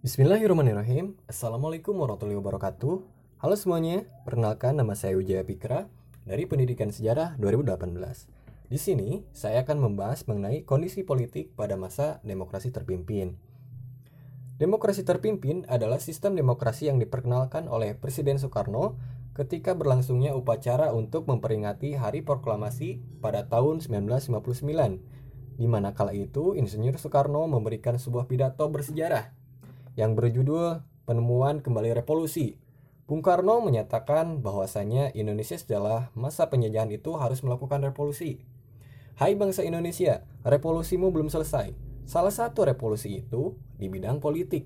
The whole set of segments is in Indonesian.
Bismillahirrahmanirrahim. Assalamualaikum warahmatullahi wabarakatuh. Halo semuanya, perkenalkan nama saya Wijaya Pikra dari Pendidikan Sejarah 2018 Di sini, saya akan membahas mengenai kondisi politik pada masa demokrasi terpimpin. Demokrasi terpimpin adalah sistem demokrasi yang diperkenalkan oleh Presiden Soekarno ketika berlangsungnya upacara untuk memperingati Hari Proklamasi pada tahun 1959 di mana kala itu Insinyur Soekarno memberikan sebuah pidato bersejarah yang berjudul Penemuan Kembali Revolusi. Bung Karno menyatakan bahwasanya Indonesia setelah masa penjajahan itu harus melakukan revolusi. Hai bangsa Indonesia, revolusimu belum selesai. Salah satu revolusi itu di bidang politik.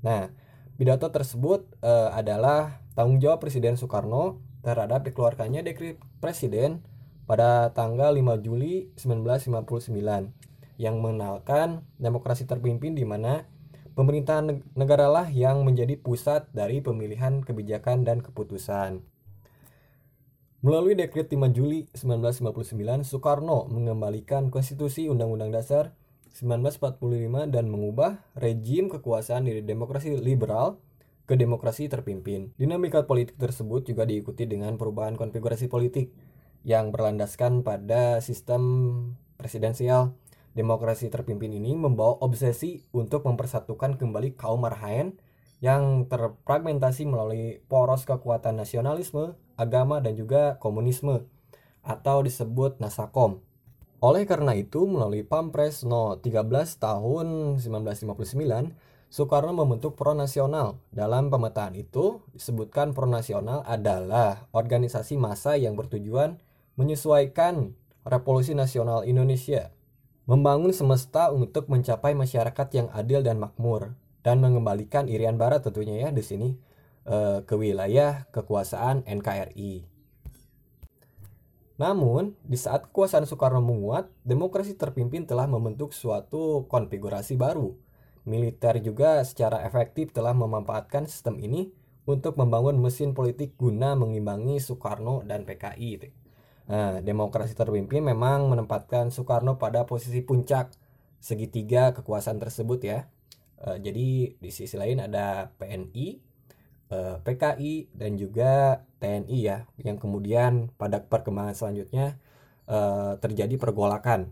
Nah, pidato tersebut uh, adalah tanggung jawab Presiden Soekarno terhadap dikeluarkannya dekret presiden pada tanggal 5 Juli 1959 yang mengenalkan demokrasi terpimpin di mana pemerintahan negara lah yang menjadi pusat dari pemilihan kebijakan dan keputusan. Melalui Dekret 5 Juli 1959, Soekarno mengembalikan Konstitusi Undang-Undang Dasar 1945 dan mengubah rejim kekuasaan dari demokrasi liberal ke demokrasi terpimpin. Dinamika politik tersebut juga diikuti dengan perubahan konfigurasi politik yang berlandaskan pada sistem presidensial. Demokrasi terpimpin ini membawa obsesi untuk mempersatukan kembali kaum marhaen yang terfragmentasi melalui poros kekuatan nasionalisme, agama, dan juga komunisme atau disebut Nasakom. Oleh karena itu, melalui Pampres No 13 tahun 1959, Soekarno membentuk Pro Nasional. Dalam pemetaan itu disebutkan Pro Nasional adalah organisasi massa yang bertujuan menyesuaikan revolusi nasional Indonesia, membangun semesta untuk mencapai masyarakat yang adil dan makmur, dan mengembalikan Irian Barat tentunya ya di sini eh, ke wilayah kekuasaan NKRI. Namun, di saat kekuasaan Soekarno menguat, demokrasi terpimpin telah membentuk suatu konfigurasi baru. Militer juga secara efektif telah memanfaatkan sistem ini untuk membangun mesin politik guna mengimbangi Soekarno dan PKI. Nah, demokrasi terpimpin memang menempatkan Soekarno pada posisi puncak segitiga kekuasaan tersebut ya. E, jadi di sisi lain ada PNI, e, eh, PKI dan juga TNI ya, yang kemudian pada perkembangan selanjutnya e, terjadi pergolakan.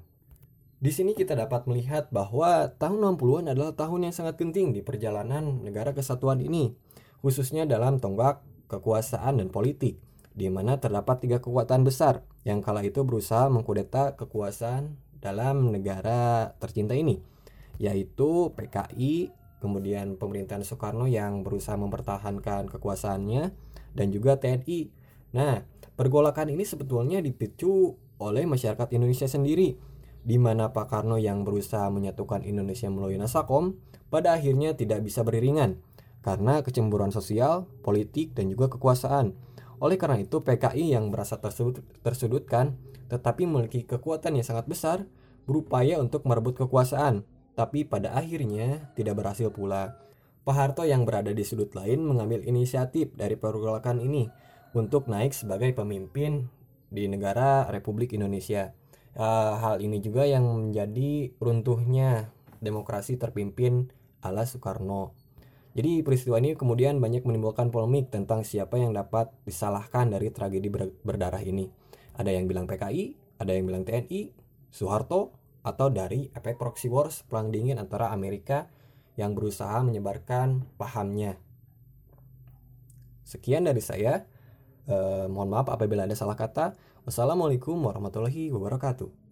Di sini kita dapat melihat bahwa tahun 60-an adalah tahun yang sangat penting di perjalanan negara kesatuan ini, khususnya dalam tonggak kekuasaan dan politik di mana terdapat tiga kekuatan besar yang kala itu berusaha mengkudeta kekuasaan dalam negara tercinta ini, yaitu PKI, kemudian pemerintahan Soekarno yang berusaha mempertahankan kekuasaannya, dan juga TNI. Nah, pergolakan ini sebetulnya dipicu oleh masyarakat Indonesia sendiri, di mana Pak Karno yang berusaha menyatukan Indonesia melalui Nasakom, pada akhirnya tidak bisa beriringan karena kecemburuan sosial, politik, dan juga kekuasaan oleh karena itu, PKI yang merasa tersudut, tersudutkan tetapi memiliki kekuatan yang sangat besar berupaya untuk merebut kekuasaan, tapi pada akhirnya tidak berhasil pula. Pak Harto yang berada di sudut lain mengambil inisiatif dari pergolakan ini untuk naik sebagai pemimpin di negara Republik Indonesia. Uh, hal ini juga yang menjadi runtuhnya demokrasi terpimpin ala Soekarno. Jadi peristiwa ini kemudian banyak menimbulkan polemik tentang siapa yang dapat disalahkan dari tragedi ber berdarah ini. Ada yang bilang PKI, ada yang bilang TNI, Soeharto, atau dari efek proxy wars perang dingin antara Amerika yang berusaha menyebarkan pahamnya. Sekian dari saya. Eh, mohon maaf apabila ada salah kata. Wassalamualaikum warahmatullahi wabarakatuh.